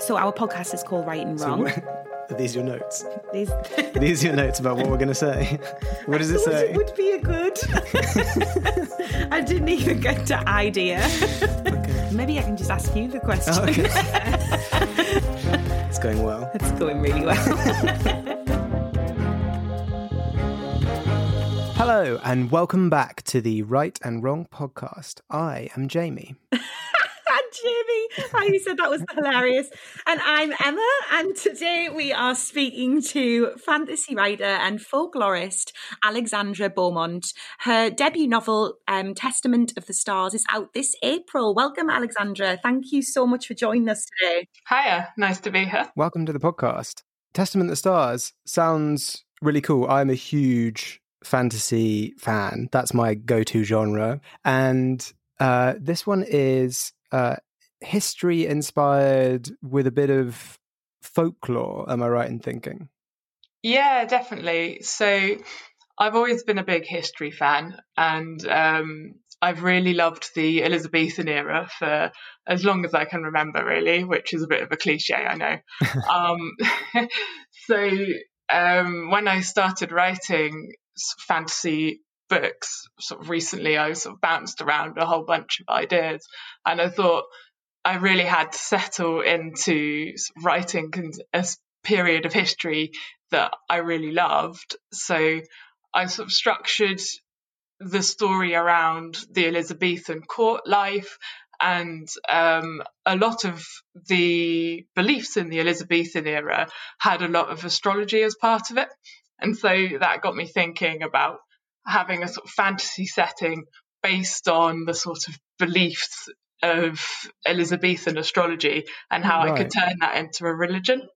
So our podcast is called Write and Wrong. what- are these your notes? These, Are these your notes about what we're going to say? What does it say? It would be a good. I didn't even get to idea. Maybe I can just ask you the question. Oh, okay. it's going well. It's going really well. Hello, and welcome back to the Write and Wrong podcast. I am Jamie. And Jamie, how you said that was hilarious. And I'm Emma, and today we are speaking to fantasy writer and folklorist Alexandra Beaumont. Her debut novel, um, Testament of the Stars, is out this April. Welcome, Alexandra. Thank you so much for joining us today. Hiya, nice to be here. Welcome to the podcast. Testament of the Stars sounds really cool. I'm a huge fantasy fan. That's my go to genre. And uh, this one is uh, history inspired with a bit of folklore. Am I right in thinking? Yeah, definitely. So I've always been a big history fan and um, I've really loved the Elizabethan era for as long as I can remember, really, which is a bit of a cliche, I know. um, so um, when I started writing fantasy books, sort of recently, I sort of bounced around a whole bunch of ideas and I thought I really had to settle into writing a period of history that I really loved. So I sort of structured the story around the Elizabethan court life and um, a lot of the beliefs in the Elizabethan era had a lot of astrology as part of it. And so that got me thinking about having a sort of fantasy setting based on the sort of beliefs of Elizabethan astrology and how I could turn that into a religion.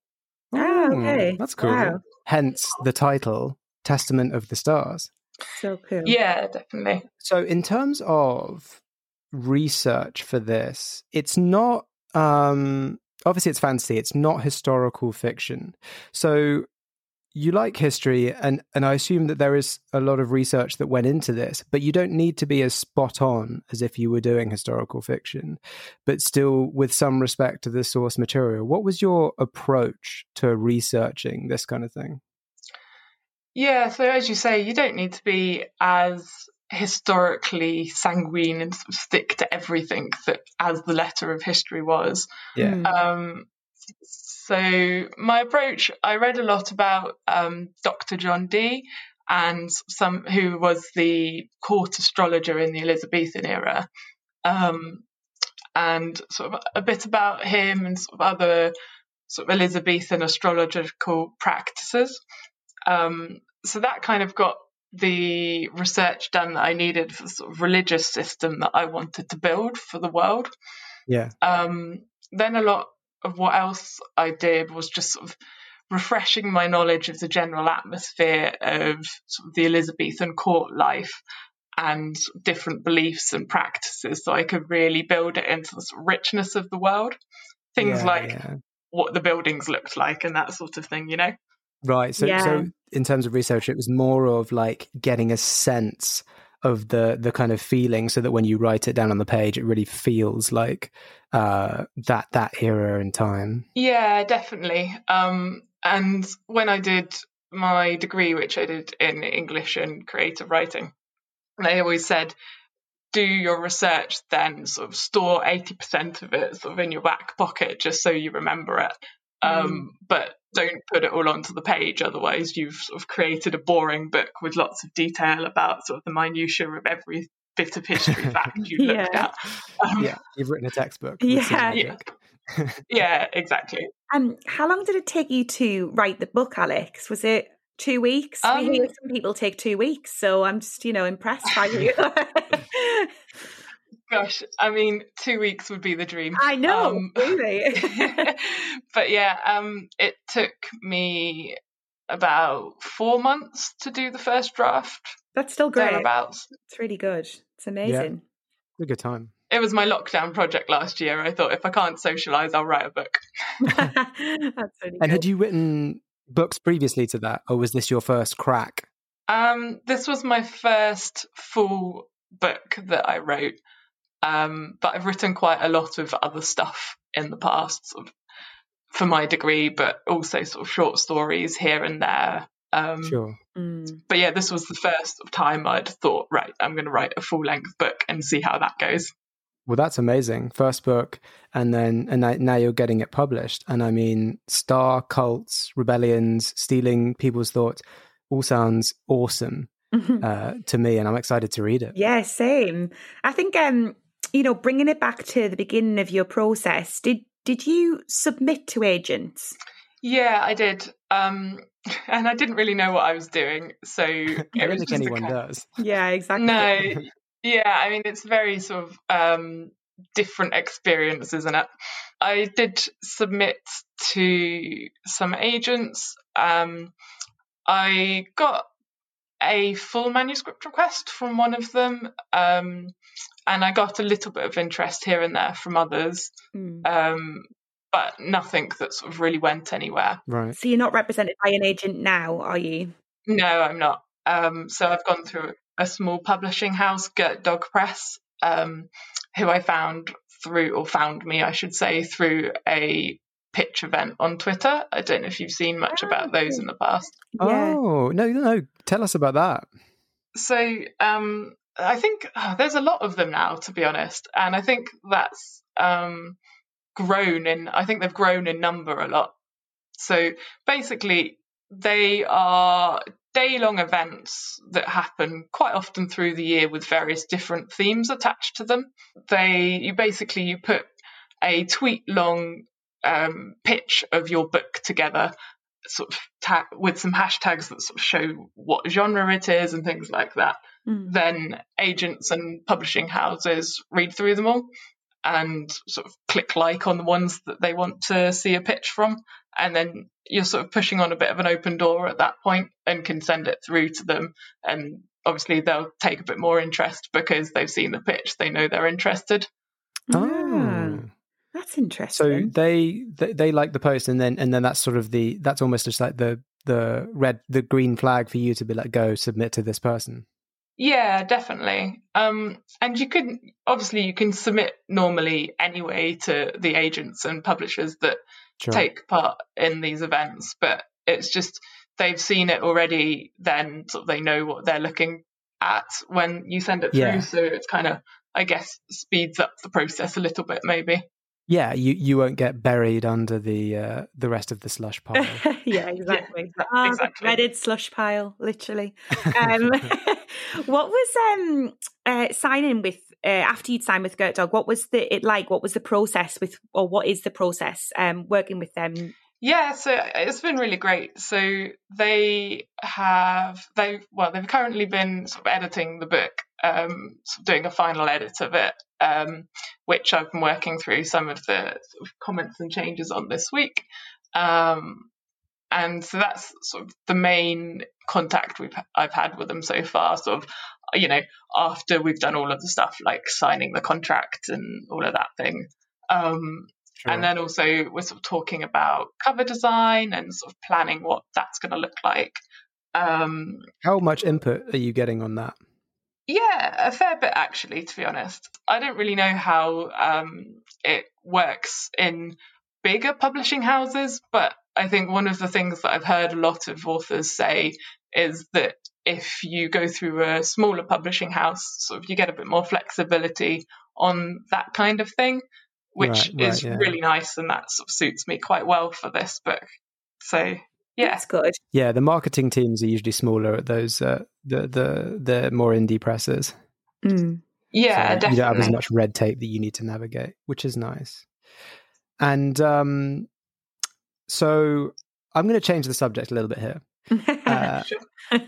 Ah, Hmm, okay. That's cool. Wow. Hence the title, Testament of the Stars. So cool. Yeah, definitely. So, in terms of research for this, it's not um, obviously it's fantasy. It's not historical fiction. So, you like history, and and I assume that there is a lot of research that went into this, but you don't need to be as spot on as if you were doing historical fiction, but still with some respect to the source material. What was your approach to researching this kind of thing? Yeah, so as you say, you don't need to be as historically sanguine and sort of stick to everything that as the letter of history was. Yeah. Mm. Um, so my approach, I read a lot about um, Dr. John Dee and some who was the court astrologer in the Elizabethan era, um, and sort of a bit about him and sort of other sort of Elizabethan astrological practices. Um, so that kind of got the research done that I needed for the sort of religious system that I wanted to build for the world. Yeah. Um, then a lot of what else I did was just sort of refreshing my knowledge of the general atmosphere of sort of the Elizabethan court life and different beliefs and practices so I could really build it into the sort of richness of the world. Things Yeah, like yeah. what the buildings looked like and that sort of thing, you know? Right. So, Yeah. so in terms of research, it was more of like getting a sense of the the kind of feeling, so that when you write it down on the page, it really feels like uh, that that era in time. Yeah, definitely. Um, and when I did my degree, which I did in English and creative writing, they always said, do your research, then sort of store 80% of it sort of in your back pocket just so you remember it. Um, But don't put it all onto the page, otherwise, you've sort of created a boring book with lots of detail about sort of the minutiae of every bit of history fact you looked Yeah. at. Um, Yeah, you've written a textbook. with Yeah. yeah, exactly. Um, how long did it take you to write the book, Alex? Was it two weeks? Um, hear some people take two weeks, so I'm just, you know, impressed by you. Gosh, I mean, two weeks would be the dream. I know, um, really. but yeah, um, it took me about four months to do the first draft. That's still great. Thereabouts. It's really good. It's amazing. Yeah. A good time. It was my lockdown project last year. I thought if I can't socialize, I'll write a book. That's really and good. had you written books previously to that, or was this your first crack? Um, this was my first full book that I wrote. Um, but I've written quite a lot of other stuff in the past, sort of for my degree, but also sort of short stories here and there. Um, sure. Mm. But yeah, this was the first time I'd thought, right, I'm going to write a full length book and see how that goes. Well, that's amazing. First book, and then and now you're getting it published. And I mean, star cults, rebellions, stealing people's thoughts, all sounds awesome uh, to me, and I'm excited to read it. Yeah, same. I think um, you know, bringing it back to the beginning of your process, did did you submit to agents? Yeah, I did. Um, and I didn't really know what I was doing, so I don't think anyone does. Yeah, exactly. No, yeah, I mean it's very sort of um, different experience, isn't it? I did submit to some agents. Um, I got a full manuscript request from one of them, um, and I got a little bit of interest here and there from others, Mm. um, but nothing that sort of really went anywhere. Right. So you're not represented by an agent now, are you? No, I'm not. Um, so I've gone through a small publishing house, Gurt Dog Press, um, who I found through, or found me, I should say, through a pitch event on Twitter. I don't know if you've seen much about those in the past. Yeah. Oh no, no, no! Tell us about that. So um, I think oh, there's a lot of them now, to be honest, and I think that's um, grown in. I think they've grown in number a lot. So basically, they are day-long events that happen quite often through the year with various different themes attached to them. They you basically you put a tweet-long um, pitch of your book together, sort of ta- with some hashtags that sort of show what genre it is and things like that. Mm. Then agents and publishing houses read through them all and sort of click like on the ones that they want to see a pitch from. And then you're sort of pushing on a bit of an open door at that point and can send it through to them. And obviously, they'll take a bit more interest because they've seen the pitch, they know they're interested. Oh. That's So they, they they like the post, and then and then that's sort of the that's almost just like the the red the green flag for you to be like go submit to this person. Yeah, definitely. Um, and you can obviously you can submit normally anyway to the agents and publishers that Sure. take part in these events, but it's just they've seen it already. Then sort of they know what they're looking at when you send it through. Yeah. So it's kind of I guess speeds up the process a little bit, maybe. Yeah, you you won't get buried under the uh, the rest of the slush pile. yeah, exactly. exa- Ah, the exactly. dreaded slush pile, literally. Um, what was um uh, signing with uh, after you'd signed with Gurt Dog? What was the it like? What was the process with, or what is the process um working with them? Yeah, so it's been really great. So they have they well they've currently been sort of editing the book, um, sort of doing a final edit of it, um, which I've been working through some of the sort of comments and changes on this week. Um, and so that's sort of the main contact we've I've had with them so far. Sort of, you know, after we've done all of the stuff like signing the contract and all of that thing. Um, Sure. and then also we're sort of talking about cover design and sort of planning what that's going to look like. Um, How much input are you getting on that? yeah, a fair bit actually, to be honest. I don't really know how um, it works in bigger publishing houses, but I think one of the things that I've heard a lot of authors say is that if you go through a smaller publishing house, sort of you get a bit more flexibility on that kind of thing, which Right, right, is yeah. really nice and that sort of suits me quite well for this book. So yeah, That's good. Yeah, the marketing teams are usually smaller at those uh, the the the more indie presses. Mm. yeah, So definitely. You don't have as much red tape that you need to navigate, which is nice. And um, so I'm going to change the subject a little bit here. uh,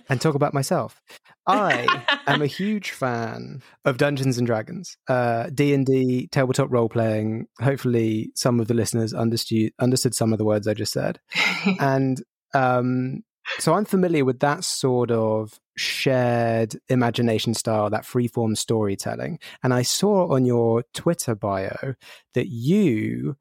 and talk about myself. I am a huge fan of Dungeons and Dragons, uh, D and D, tabletop role playing. Hopefully, some of the listeners understood understood some of the words I just said, and um, so I'm familiar with that sort of shared imagination style, that freeform storytelling. And I saw on your Twitter bio that you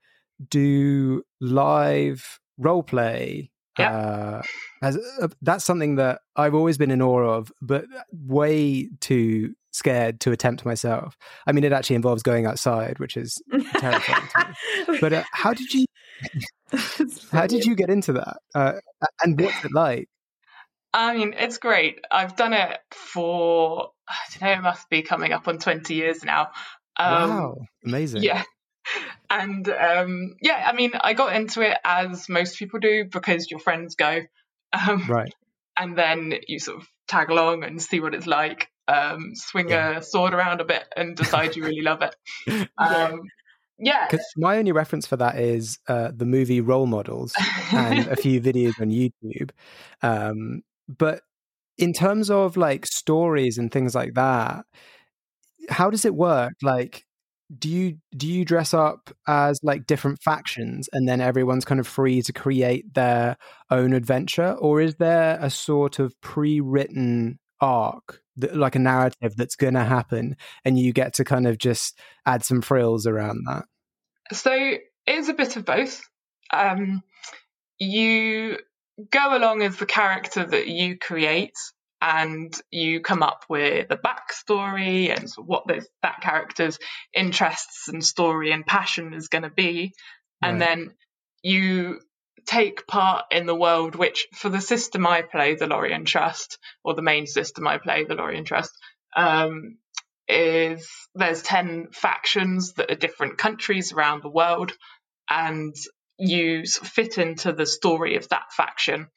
do live role play. Yeah. Uh, as uh, that's something that I've always been in awe of, but way too scared to attempt myself. I mean, it actually involves going outside, which is terrifying. but uh, how did you? how did you get into that? Uh, and what's it like? I mean, it's great. I've done it for I don't know. It must be coming up on twenty years now. Um, wow, amazing! Yeah, and um, yeah, I mean, I got into it as most people do because your friends go, um, right? And then you sort of tag along and see what it's like. Um, swing yeah. a sword around a bit and decide you really love it. Um, yeah. Because my only reference for that is uh, the movie Role Models and a few videos on YouTube. Um, but in terms of like stories and things like that, how does it work? Like, do you do you dress up as like different factions and then everyone's kind of free to create their own adventure? Or is there a sort of pre-written arc that, like a narrative that's going to happen and you get to kind of just add some frills around that? So it's a bit of both. Um, you go along as the character that you create and you come up with a backstory and what that character's interests and story and passion is going to be. Right. And then you take part in the world, which for the system I play, the Lorien Trust, or the main system I play, the Lorien Trust, um, is there's 10 factions that are different countries around the world. And you fit into the story of that faction,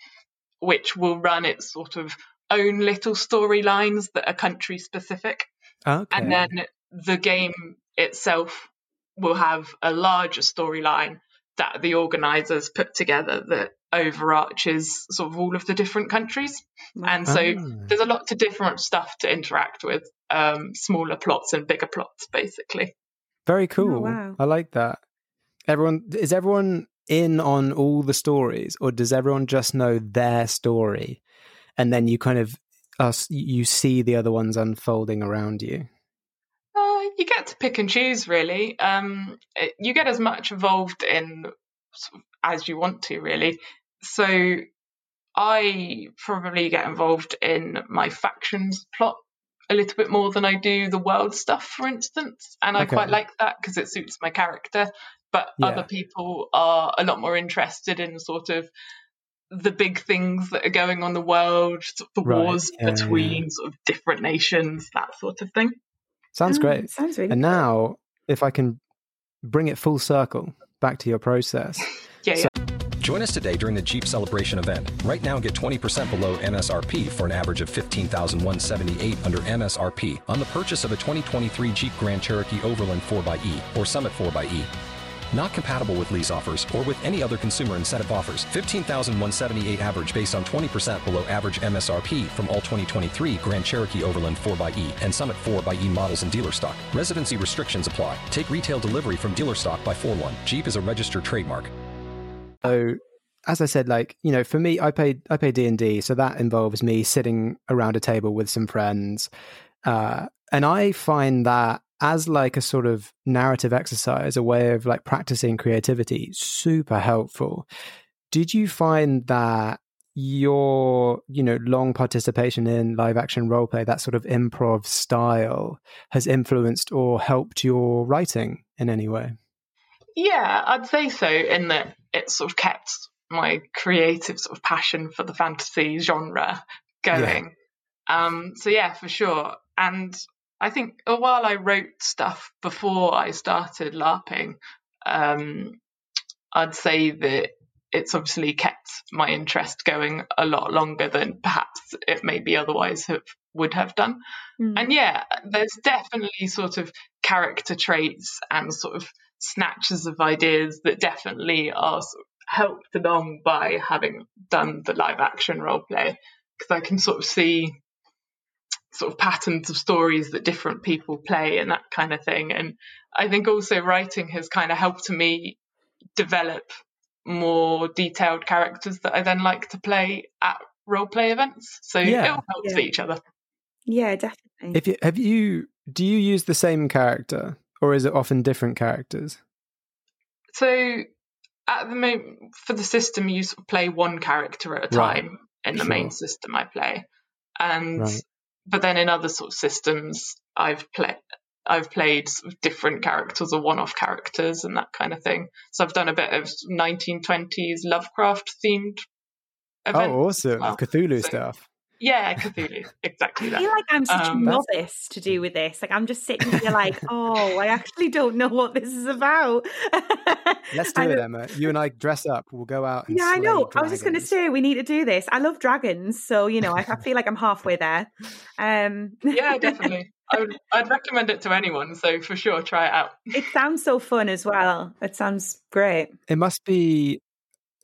which will run its sort of own little storylines that are country specific. Okay. And then the game itself will have a larger storyline that the organizers put together that overarches sort of all of the different countries. And so oh. there's a lot of different stuff to interact with, um, smaller plots and bigger plots, basically. Very cool. Oh, wow. I like that. Everyone is everyone in on all the stories, or does everyone just know their story, and then you kind of uh, you see the other ones unfolding around you? Uh, you get to pick and choose, really. Um, you get as much involved in as you want to, really. So I probably get involved in my factions plot a little bit more than I do the world stuff, for instance. And I quite like that because it suits my character but yeah. other people are a lot more interested in sort of the big things that are going on in the world, sort of the right. wars yeah, between yeah. sort of different nations, that sort of thing. Sounds oh, great. Sounds really and now, if I can bring it full circle back to your process. yeah, so- yeah. Join us today during the Jeep Celebration event. Right now, get 20% below MSRP for an average of 15178 under MSRP on the purchase of a 2023 Jeep Grand Cherokee Overland 4xE or Summit 4xE. Not compatible with lease offers or with any other consumer incentive offers. 15,178 average based on 20% below average MSRP from all 2023 Grand Cherokee Overland 4xE and Summit 4xE models in dealer stock. Residency restrictions apply. Take retail delivery from dealer stock by 4 1. Jeep is a registered trademark. So as I said, like you know, for me, I pay I pay D and D, so that involves me sitting around a table with some friends, uh, and I find that as like a sort of narrative exercise, a way of like practicing creativity, super helpful. Did you find that your you know long participation in live action role play that sort of improv style has influenced or helped your writing in any way yeah i'd say so in that it sort of kept my creative sort of passion for the fantasy genre going yeah. um so yeah for sure and I think uh, while I wrote stuff before I started LARPing, um, I'd say that it's obviously kept my interest going a lot longer than perhaps it maybe otherwise have, would have done. Mm. And yeah, there's definitely sort of character traits and sort of snatches of ideas that definitely are sort of helped along by having done the live action role play because I can sort of see sort of patterns of stories that different people play and that kind of thing. And I think also writing has kind of helped me develop more detailed characters that I then like to play at role play events. So Yeah. it all helps Yeah. each other. Yeah, definitely. If you have you do you use the same character or is it often different characters? So at the moment, for the system, you sort of play one character at a Right. time in the main system I play, and Right. But then in other sort of systems, I've played. I've played sort of different characters or one-off characters and that kind of thing. So I've done a bit of 1920s Lovecraft themed events. oh, awesome. well. Cthulhu So- stuff. Yeah, Cthulhu, exactly I feel like I'm such Um, a novice to do with this. Like I'm just sitting here, like, oh, I actually don't know what this is about. Let's do I it, don't- Emma. You and I dress up. We'll go out and Yeah, I slay know. I was just going to say we need to do this. I love dragons, so you know, I, I feel like I'm halfway there. Um, Yeah, definitely. I would, I'd recommend it to anyone. So for sure, try it out. it sounds so fun as well. It sounds great. It must be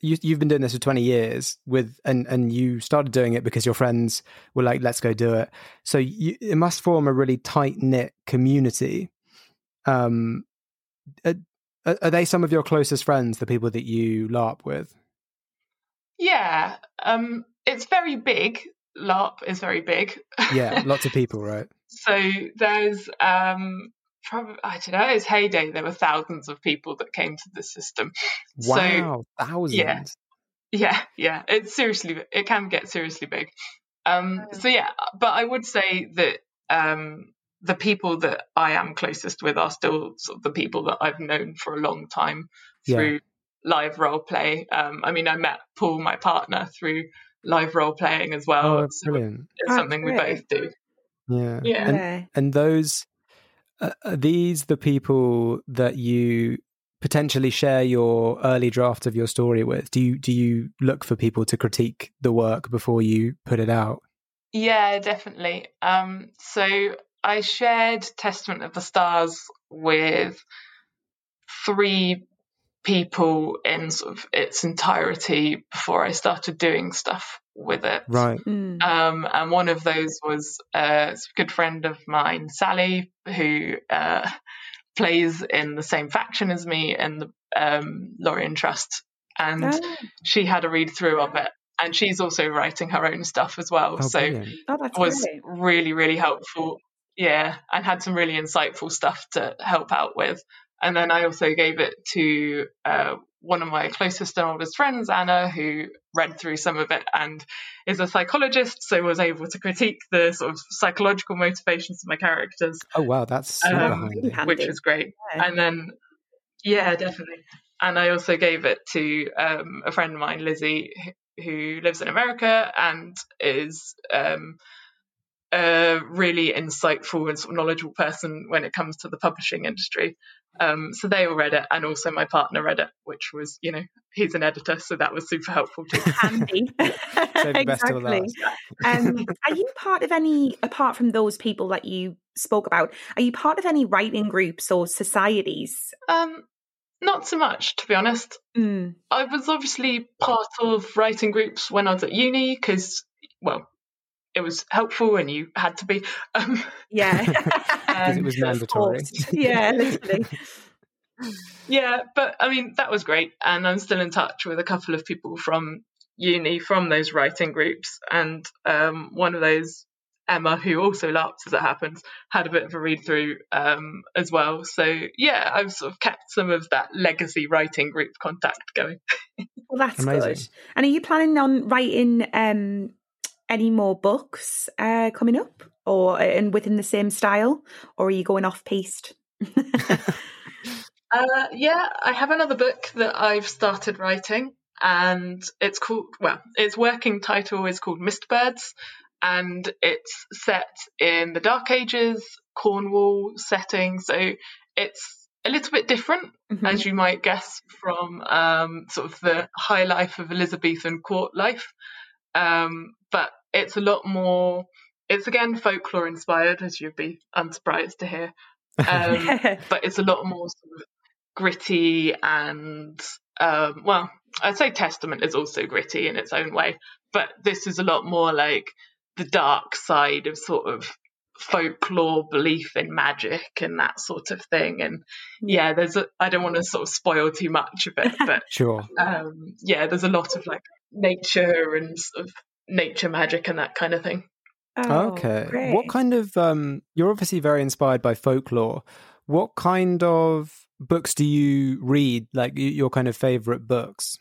you you've been doing this for 20 years with and and you started doing it because your friends were like let's go do it. So you, it must form a really tight-knit community. Um are, are they some of your closest friends, the people that you LARP with? Yeah, um, it's very big. LARP is very big. Yeah, lots of people, right? so there's um, probably I don't know. It's heyday. There were thousands of people that came to the system. So Wow, thousands. yeah, yeah, yeah. it's seriously. It can get seriously big. Um, so yeah, but I would say that um, the people that I am closest with are still sort of the people that I've known for a long time Yeah. through live role play. Um, I mean, I met Paul, my partner, through live role playing as well. Oh, so brilliant. it's Oh, something we both do. Yeah. Yeah. And, yeah. and those uh, are these the people that you potentially share your early draft of your story with? Do you do you look for people to critique the work before you put it out? Yeah, definitely. Um, so I shared Testament of the Stars with three people in sort of its entirety before I started doing stuff with it. right Mm. Um, and one of those was a good friend of mine, Sally, who uh, plays in the same faction as me in the um, Lorien Trust. And Oh, she had a read through of it. And she's also writing her own stuff as well. oh so brilliant oh, was great. really, really helpful. Yeah, and had some really insightful stuff to help out with. And then I also gave it to uh, one of my closest and oldest friends, Anna, who read through some of it and is a psychologist, so was able to critique the sort of psychological motivations of my characters, oh wow that's super Um, handy Handy. which was great. Yeah. And then, yeah, definitely. And I also gave it to um, a friend of mine, Lizzie, who- who lives in America and is um, a really insightful and sort of knowledgeable person when it comes to the publishing industry. Um, so they all read it, and also my partner read it, which was, you know, he's an editor, so that was super helpful too. handy. Save the best exactly. last. um, are you part of any, apart from those people that you spoke about, are you part of any writing groups or societies? Um, not so much, to be honest. Mm, I was obviously part of writing groups when I was at uni because, well, it was helpful and you had to be. Um, yeah. because it was mandatory yeah, literally. yeah, but I mean, that was great. And I'm still in touch with a couple of people from uni from those writing groups. And um, one of those, Emma, who also LARPs as it happens, had a bit of a read through um, as well. So yeah, I've sort of kept some of that legacy writing group contact going. Well, that's Amazing. good. And are you planning on writing um, any more books uh, coming up, or and within the same style, or are you going off piste? Uh, yeah, I have another book that I've started writing, and it's called well, its working title is called Mistbirds, and it's set in the Dark Ages, Cornwall setting. So it's a little bit different, Mhm. as you might guess from um, sort of the high life of Elizabethan court life, um, but it's a lot more. It's again folklore inspired, as you'd be unsurprised to hear. Um, but it's a lot more sort of gritty and um, well, I'd say Testament is also gritty in its own way, but this is a lot more like the dark side of sort of folklore belief in magic and that sort of thing and yeah there's a i don't want to sort of spoil too much of it but sure um yeah there's a lot of like nature and sort of nature magic and that kind of thing Oh, okay. great. What kind of um you're obviously very inspired by folklore. What kind of books do you read? Like your kind of favorite books?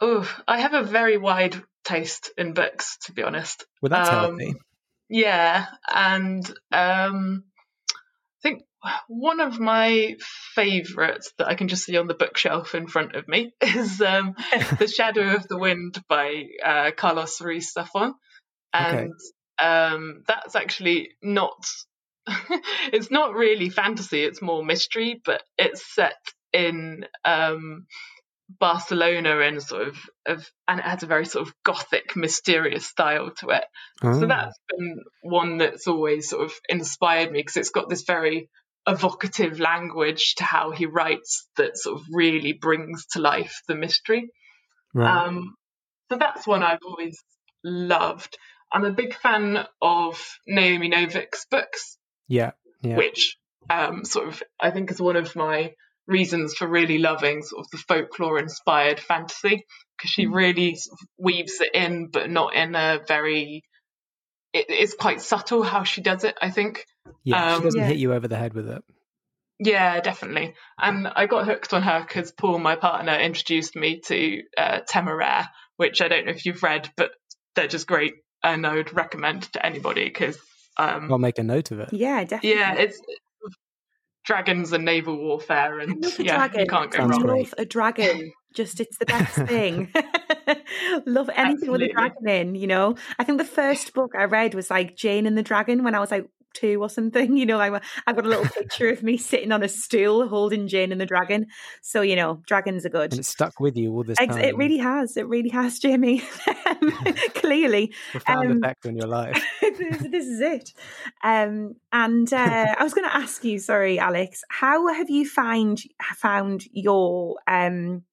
oh i have a very wide taste in books to be honest Well, that's Um, healthy. Yeah, and um, I think one of my favourites that I can just see on the bookshelf in front of me is um, "The Shadow of the Wind" by uh, Carlos Ruiz Zafón, and um, that's actually not. it's not really fantasy; it's more mystery, but it's set in um, Barcelona and sort of, of, and it has a very sort of gothic, mysterious style to it. Oh. So that's been one that's always sort of inspired me because it's got this very evocative language to how he writes that sort of really brings to life the mystery. right. Um, so that's one I've always loved. I'm a big fan of Naomi Novik's books, yeah. Yeah. which um, sort of I think is one of my reasons for really loving sort of the folklore inspired fantasy because she really sort of weaves it in, but not in a very. It, it's quite subtle how she does it. I think. yeah. she um, doesn't Yeah. hit you over the head with it. Yeah, definitely. And I got hooked on her because Paul, my partner, introduced me to uh, Temeraire, which I don't know if you've read, but they're just great, and I would recommend to anybody because. Um, I'll make a note of it. Yeah, definitely. yeah, it's dragons and naval warfare, and yeah, dragon. you can't go Sounds wrong. great. a dragon. Just it's the best thing. love anything with a dragon in, you know. I think the first book I read was like Jane and the Dragon when I was like two or something. You know, I I've got a little picture of me sitting on a stool holding Jane and the Dragon. So you know, dragons are good. And it's stuck with you all this time. It really has. It really has, Jamie. Clearly, profound um, effect on your life. this, this is it. Um, and uh, I was going to ask you, sorry, Alex, how have you find found your um,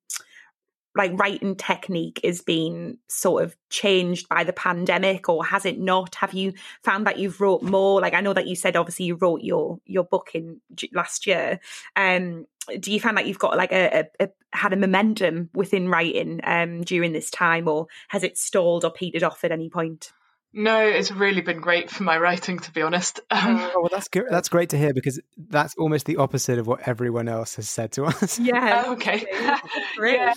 like writing technique is being sort of changed by the pandemic, or has it not? Have you found that you've wrote more? Like I know that you said obviously you wrote your your book in last year. Um, do you find that you've got like a, a, a had a momentum within writing um, during this time, or has it stalled or petered off at any point? No, it's really been great for my writing, to be honest. Um, Oh, well, that's good. That's great to hear because that's almost the opposite of what everyone else has said to us. Yeah. Oh, okay. Great. yeah,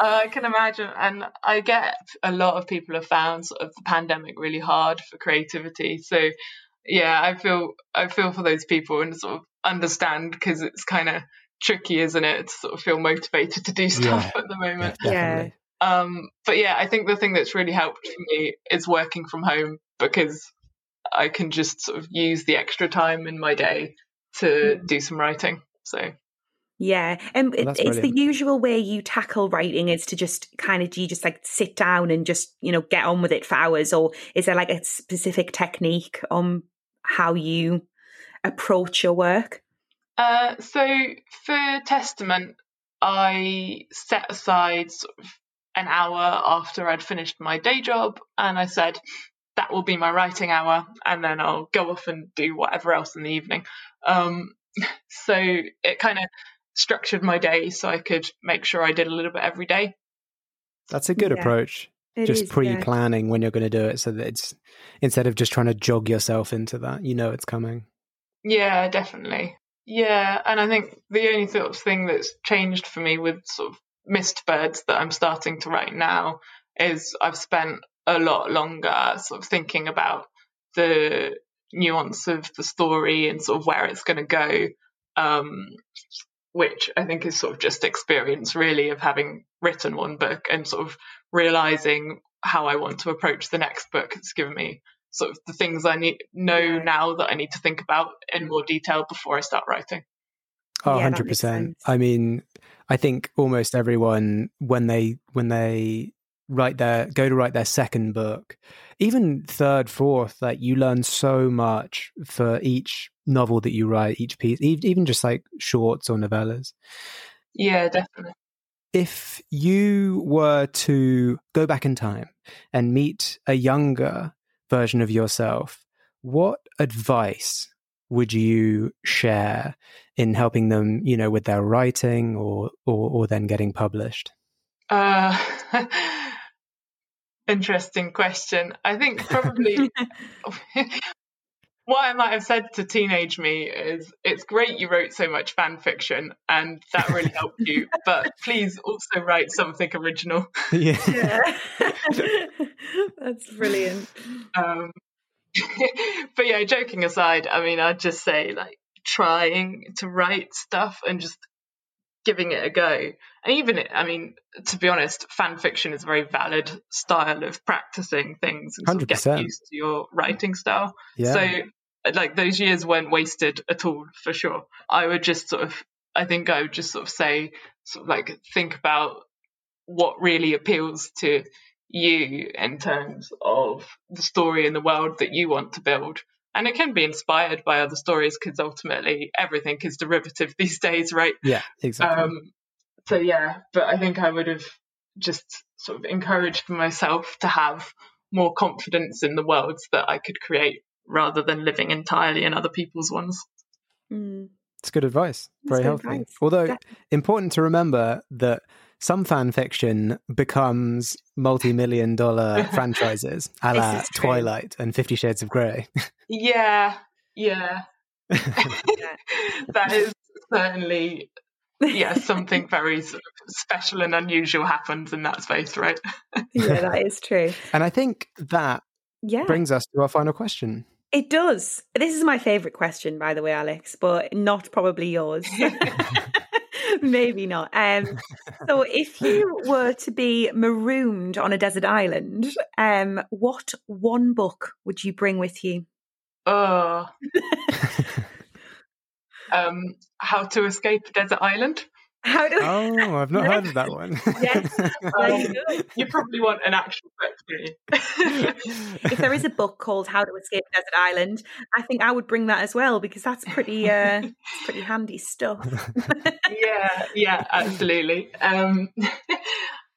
I can imagine, and I get a lot of people have found sort of the pandemic really hard for creativity. So, yeah, I feel I feel for those people and sort of understand because it's kind of tricky, isn't it, to sort of feel motivated to do stuff at the moment. Yeah, Yeah. definitely. Um, but yeah, I think the thing that's really helped for me is working from home because I can just sort of use the extra time in my day to do some writing. So Yeah, and Well, it, that's it's the usual way you tackle writing is to just kind of do you just like sit down and just you know get on with it for hours, or is there like a specific technique on how you approach your work? Uh, so for Testament, I set aside sort of an hour after I'd finished my day job, and I said that will be my writing hour, and then I'll go off and do whatever else in the evening. Um, so it kind of structured my day so I could make sure I did a little bit every day. That's a good Yeah. approach. It just is, pre-planning when you're going to do it, so that it's instead of just trying to jog yourself into that, you know it's coming. Yeah, definitely. Yeah, and I think the only sort of thing that's changed for me with sort of Mist Birds that I'm starting to write now is I've spent a lot longer sort of thinking about the nuance of the story and sort of where it's going to go, um, which I think is sort of just experience really of having written one book and sort of realizing how I want to approach the next book. It's given me sort of the things I need know Yeah. now that I need to think about in more detail before I start writing. Oh, Yeah, 100%. I mean, I think almost everyone when they when they write their go to write their second book, even third, fourth, like you learn so much for each novel that you write, each piece, even just like shorts or novellas. Yeah, definitely. If you were to go back in time and meet a younger version of yourself, what advice would you share in helping them, you know, with their writing or or, or then getting published? Uh, interesting question. I think probably what I might have said to teenage me is it's great you wrote so much fan fiction and that really helped you, but please also write something original. Yeah. yeah. That's brilliant. Um, but yeah, joking aside, I mean, I'd just say like trying to write stuff and just giving it a go. And even, I mean, to be honest, fan fiction is a very valid style of practicing things and sort of getting used to your writing style. Yeah. So, like, those years weren't wasted at all, for sure. I would just sort of, I think I would just sort of say, sort of like, think about what really appeals to you in terms of the story and the world that you want to build. And it can be inspired by other stories because ultimately everything is derivative these days, right? Yeah, exactly. Um, so, yeah, but I think I would have just sort of encouraged myself to have more confidence in the worlds that I could create rather than living entirely in other people's ones. Mm. It's good advice. Very healthy. Advice. Although, yeah. important to remember that some fan fiction becomes multi-million dollar franchises, a la Twilight and Fifty Shades of Grey. yeah, yeah. that is certainly yeah, something very sort of special and unusual happens in that space, right? yeah, that is true. And I think that yeah. brings us to our final question. It does. This is my favorite question, by the way, Alex, but not probably yours. Maybe not. Um, so, if you were to be marooned on a desert island, um, what one book would you bring with you? Oh, um, How to Escape a Desert Island. How do oh, I've not heard of that one. yes, um, you probably want an actual book, if there is a book called How to Escape a Desert Island, I think I would bring that as well because that's pretty, uh, pretty handy stuff. yeah, yeah, absolutely. Um,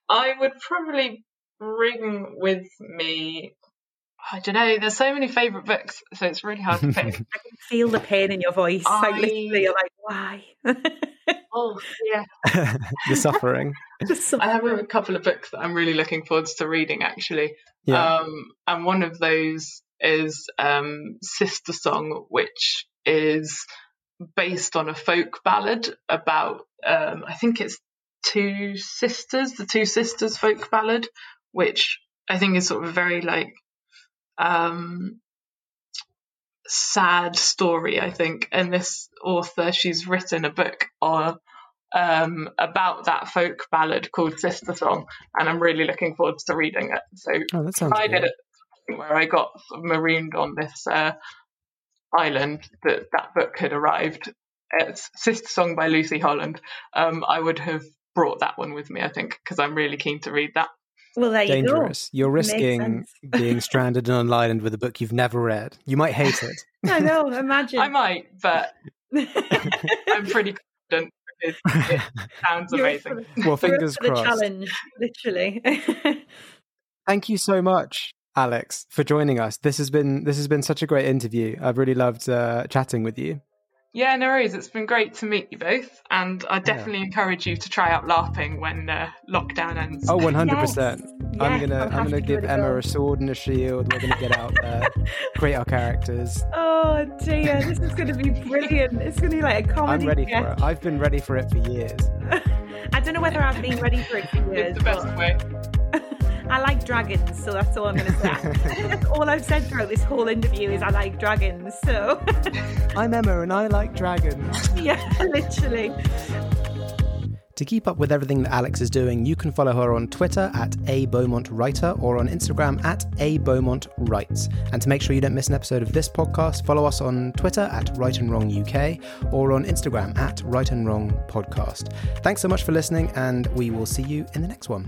I would probably bring with me I don't know. There's so many favorite books, so it's really hard to pick. I can feel the pain in your voice. I... Like literally, you're like, why? oh yeah, the suffering. suffering. I have a couple of books that I'm really looking forward to reading, actually. Yeah. Um, and one of those is um, Sister Song, which is based on a folk ballad about, um, I think it's two sisters, the two sisters folk ballad, which I think is sort of a very like um, sad story, I think. And this author, she's written a book on um, about that folk ballad called Sister Song, and I'm really looking forward to reading it. So oh, I did it where I got marooned on this uh, island that that book had arrived. It's Sister Song by Lucy Holland. Um, I would have brought that one with me, I think, because I'm really keen to read that. Well, there you go. dangerous. You are risking being stranded on an island with a book you've never read. You might hate it. I know. Imagine. I might, but I'm pretty confident. It, it sounds You're amazing. well, fingers crossed. The challenge, literally. Thank you so much, Alex, for joining us. This has been this has been such a great interview. I've really loved uh, chatting with you. Yeah, no worries. It's been great to meet you both, and I definitely yeah. encourage you to try out LARPing when uh, lockdown ends. Oh, one hundred percent. I'm gonna I'm, I'm gonna give Emma a sword and a shield. We're gonna get out there, create our characters. Oh dear, this is gonna be brilliant. It's gonna be like a comedy. I'm ready sketch. for it. I've been ready for it for years. I don't know whether I've been ready for it for years. It's the best way. I like dragons, so that's all I'm going to say. that's all I've said throughout this whole interview is I like dragons. So I'm Emma, and I like dragons. yeah, literally. To keep up with everything that Alex is doing, you can follow her on Twitter at a Beaumont Writer or on Instagram at a Beaumont Writes. And to make sure you don't miss an episode of this podcast, follow us on Twitter at Write and Wrong UK or on Instagram at Write and Wrong Podcast. Thanks so much for listening, and we will see you in the next one.